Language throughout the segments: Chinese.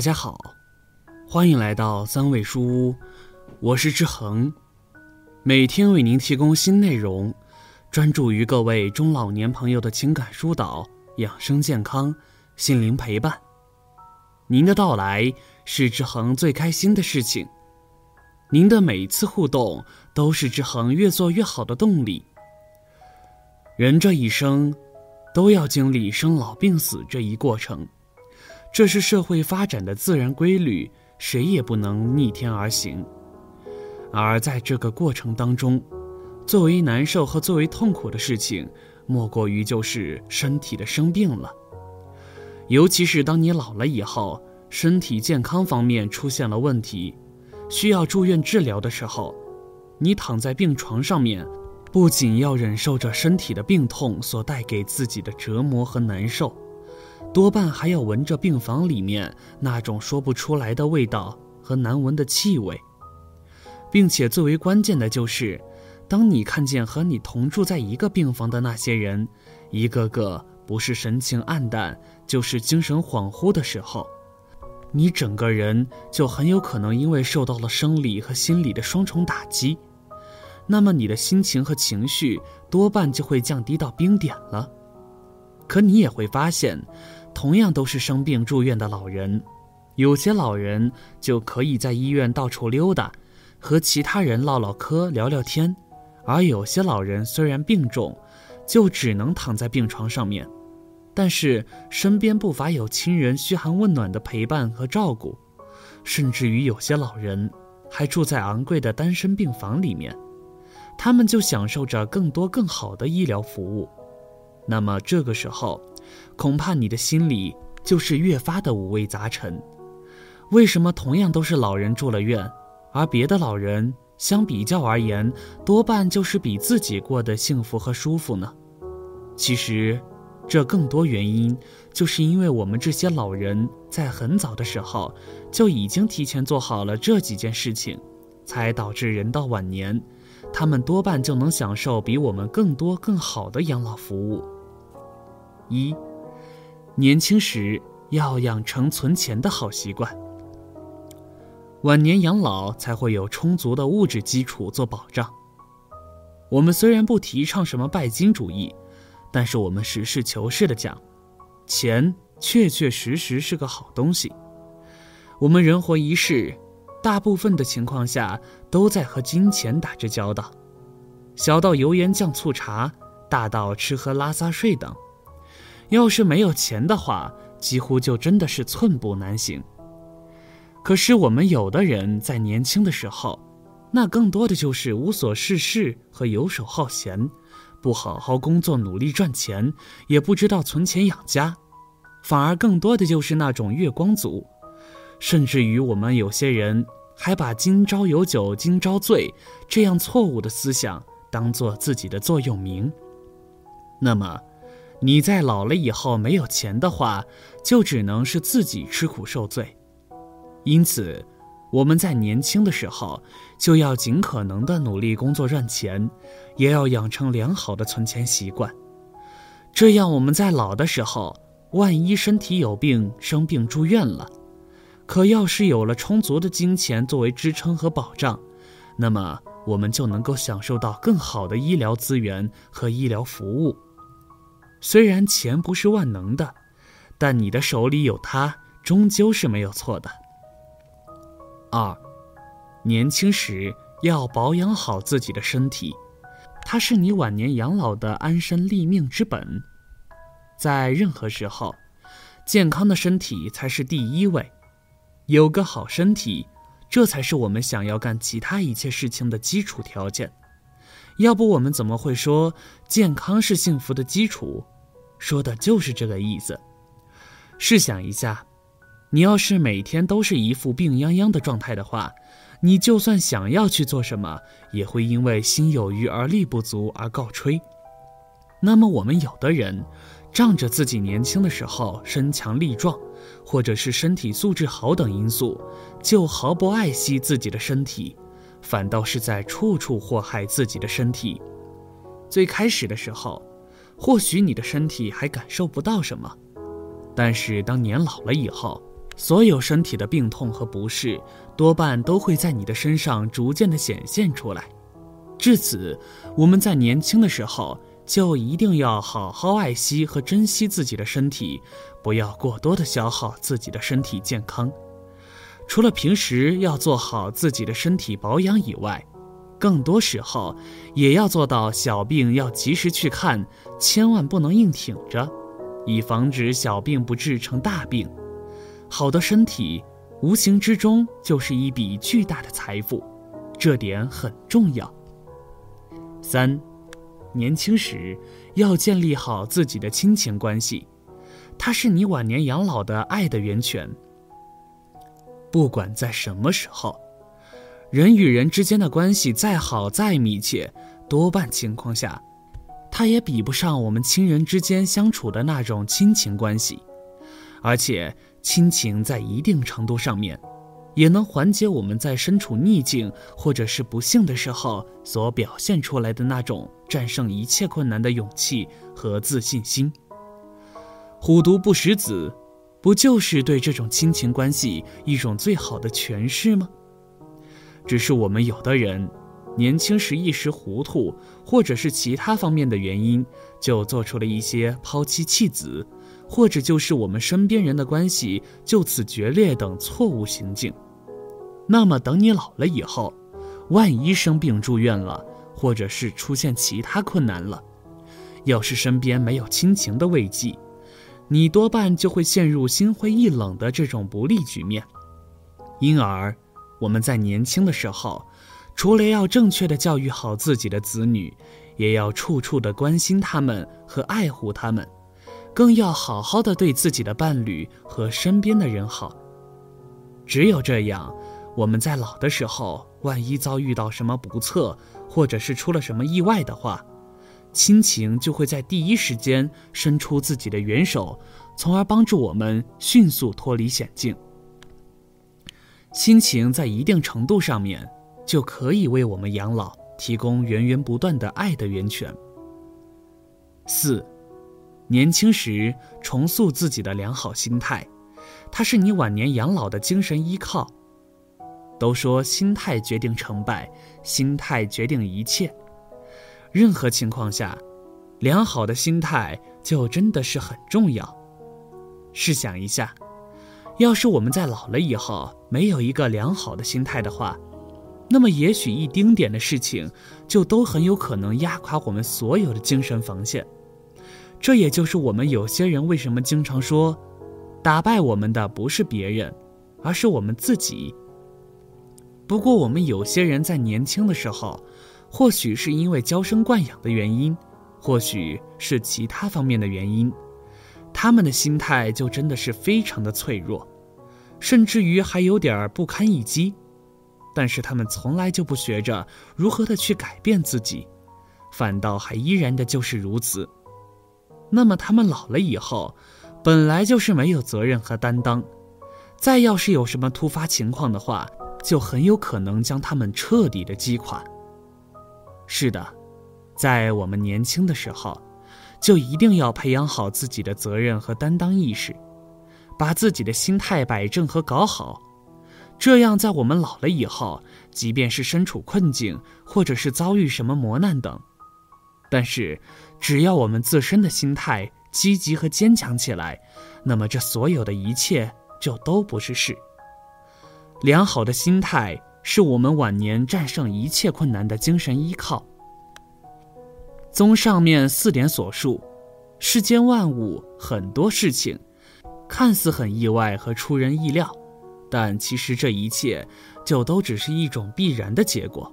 大家好，欢迎来到三味书屋，我是志恒，每天为您提供新内容，专注于各位中老年朋友的情感疏导、养生健康、心灵陪伴。您的到来是志恒最开心的事情，您的每一次互动都是志恒越做越好的动力。人这一生，都要经历生老病死这一过程。这是社会发展的自然规律，谁也不能逆天而行。而在这个过程当中，最为难受和最为痛苦的事情，莫过于就是身体的生病了。尤其是当你老了以后，身体健康方面出现了问题，需要住院治疗的时候，你躺在病床上面，不仅要忍受着身体的病痛所带给自己的折磨和难受。多半还要闻着病房里面那种说不出来的味道和难闻的气味，并且最为关键的就是，当你看见和你同住在一个病房的那些人，一个个不是神情黯淡，就是精神恍惚的时候，你整个人就很有可能因为受到了生理和心理的双重打击，那么你的心情和情绪多半就会降低到冰点了。可你也会发现。同样都是生病住院的老人，有些老人就可以在医院到处溜达，和其他人唠唠嗑、聊聊天；而有些老人虽然病重，就只能躺在病床上面，但是身边不乏有亲人嘘寒问暖的陪伴和照顾，甚至于有些老人还住在昂贵的单身病房里面，他们就享受着更多更好的医疗服务。那么这个时候。恐怕你的心里就是越发的五味杂陈。为什么同样都是老人住了院，而别的老人相比较而言，多半就是比自己过得幸福和舒服呢？其实，这更多原因就是因为我们这些老人在很早的时候就已经提前做好了这几件事情，才导致人到晚年，他们多半就能享受比我们更多更好的养老服务。一，年轻时要养成存钱的好习惯，晚年养老才会有充足的物质基础做保障。我们虽然不提倡什么拜金主义，但是我们实事求是的讲，钱确确实实是个好东西。我们人活一世，大部分的情况下都在和金钱打着交道，小到油盐酱醋茶，大到吃喝拉撒睡等。要是没有钱的话，几乎就真的是寸步难行。可是我们有的人在年轻的时候，那更多的就是无所事事和游手好闲，不好好工作努力赚钱，也不知道存钱养家，反而更多的就是那种月光族，甚至于我们有些人还把“今朝有酒今朝醉”这样错误的思想当做自己的座右铭。那么。你在老了以后没有钱的话，就只能是自己吃苦受罪。因此，我们在年轻的时候就要尽可能的努力工作赚钱，也要养成良好的存钱习惯。这样，我们在老的时候，万一身体有病、生病住院了，可要是有了充足的金钱作为支撑和保障，那么我们就能够享受到更好的医疗资源和医疗服务。虽然钱不是万能的，但你的手里有它，终究是没有错的。二，年轻时要保养好自己的身体，它是你晚年养老的安身立命之本。在任何时候，健康的身体才是第一位。有个好身体，这才是我们想要干其他一切事情的基础条件。要不我们怎么会说健康是幸福的基础？说的就是这个意思。试想一下，你要是每天都是一副病殃殃的状态的话，你就算想要去做什么，也会因为心有余而力不足而告吹。那么我们有的人，仗着自己年轻的时候身强力壮，或者是身体素质好等因素，就毫不爱惜自己的身体。反倒是在处处祸害自己的身体。最开始的时候，或许你的身体还感受不到什么，但是当年老了以后，所有身体的病痛和不适，多半都会在你的身上逐渐的显现出来。至此，我们在年轻的时候就一定要好好爱惜和珍惜自己的身体，不要过多的消耗自己的身体健康。除了平时要做好自己的身体保养以外，更多时候也要做到小病要及时去看，千万不能硬挺着，以防止小病不治成大病。好的身体，无形之中就是一笔巨大的财富，这点很重要。三，年轻时要建立好自己的亲情关系，它是你晚年养老的爱的源泉。不管在什么时候，人与人之间的关系再好再密切，多半情况下，它也比不上我们亲人之间相处的那种亲情关系，而且亲情在一定程度上面。也能缓解我们在身处逆境或者是不幸的时候所表现出来的那种战胜一切困难的勇气和自信心。虎毒不食子，不就是对这种亲情关系一种最好的诠释吗？只是我们有的人年轻时一时糊涂，或者是其他方面的原因，就做出了一些抛妻弃子。或者就是我们身边人的关系就此决裂等错误行径，那么等你老了以后，万一生病住院了，或者是出现其他困难了，要是身边没有亲情的慰藉，你多半就会陷入心灰意冷的这种不利局面。因而，我们在年轻的时候，除了要正确的教育好自己的子女，也要处处的关心他们和爱护他们。更要好好的对自己的伴侣和身边的人好。只有这样，我们在老的时候，万一遭遇到什么不测，或者是出了什么意外的话，亲情就会在第一时间伸出自己的援手，从而帮助我们迅速脱离险境。亲情在一定程度上面，就可以为我们养老提供源源不断的爱的源泉。四。年轻时重塑自己的良好心态，它是你晚年养老的精神依靠。都说心态决定成败，心态决定一切。任何情况下，良好的心态就真的是很重要。试想一下，要是我们在老了以后没有一个良好的心态的话，那么也许一丁点的事情就都很有可能压垮我们所有的精神防线。这也就是我们有些人为什么经常说，打败我们的不是别人，而是我们自己。不过，我们有些人在年轻的时候，或许是因为娇生惯养的原因，或许是其他方面的原因，他们的心态就真的是非常的脆弱，甚至于还有点不堪一击。但是他们从来就不学着如何的去改变自己，反倒还依然的就是如此。那么他们老了以后，本来就是没有责任和担当，再要是有什么突发情况的话，就很有可能将他们彻底的击垮。是的，在我们年轻的时候，就一定要培养好自己的责任和担当意识，把自己的心态摆正和搞好，这样在我们老了以后，即便是身处困境，或者是遭遇什么磨难等。但是，只要我们自身的心态积极和坚强起来，那么这所有的一切就都不是事。良好的心态是我们晚年战胜一切困难的精神依靠。综上面四点所述，世间万物很多事情，看似很意外和出人意料，但其实这一切就都只是一种必然的结果。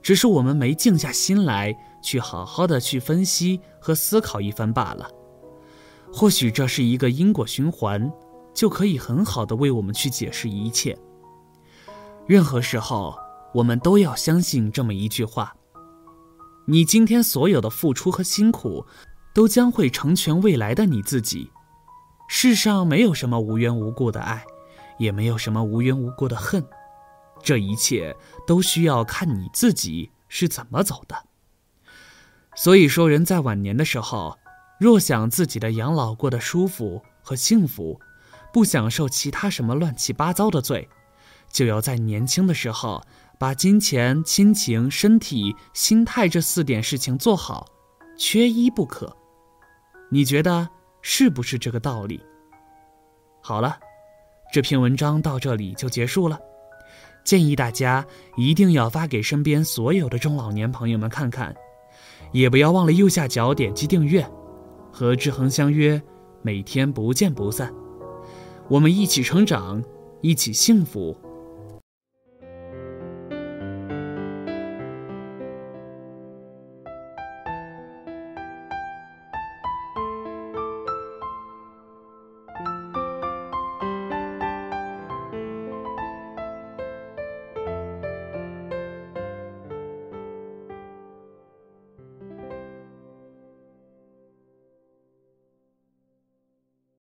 只是我们没静下心来，去好好的去分析和思考一番罢了。或许这是一个因果循环，就可以很好的为我们去解释一切。任何时候，我们都要相信这么一句话：你今天所有的付出和辛苦，都将会成全未来的你自己。世上没有什么无缘无故的爱，也没有什么无缘无故的恨。这一切都需要看你自己是怎么走的。所以说，人在晚年的时候，若想自己的养老过得舒服和幸福，不享受其他什么乱七八糟的罪，就要在年轻的时候把金钱、亲情、身体、心态这四点事情做好，缺一不可。你觉得是不是这个道理？好了，这篇文章到这里就结束了。建议大家一定要发给身边所有的中老年朋友们看看，也不要忘了右下角点击订阅，和志恒相约，每天不见不散。我们一起成长，一起幸福。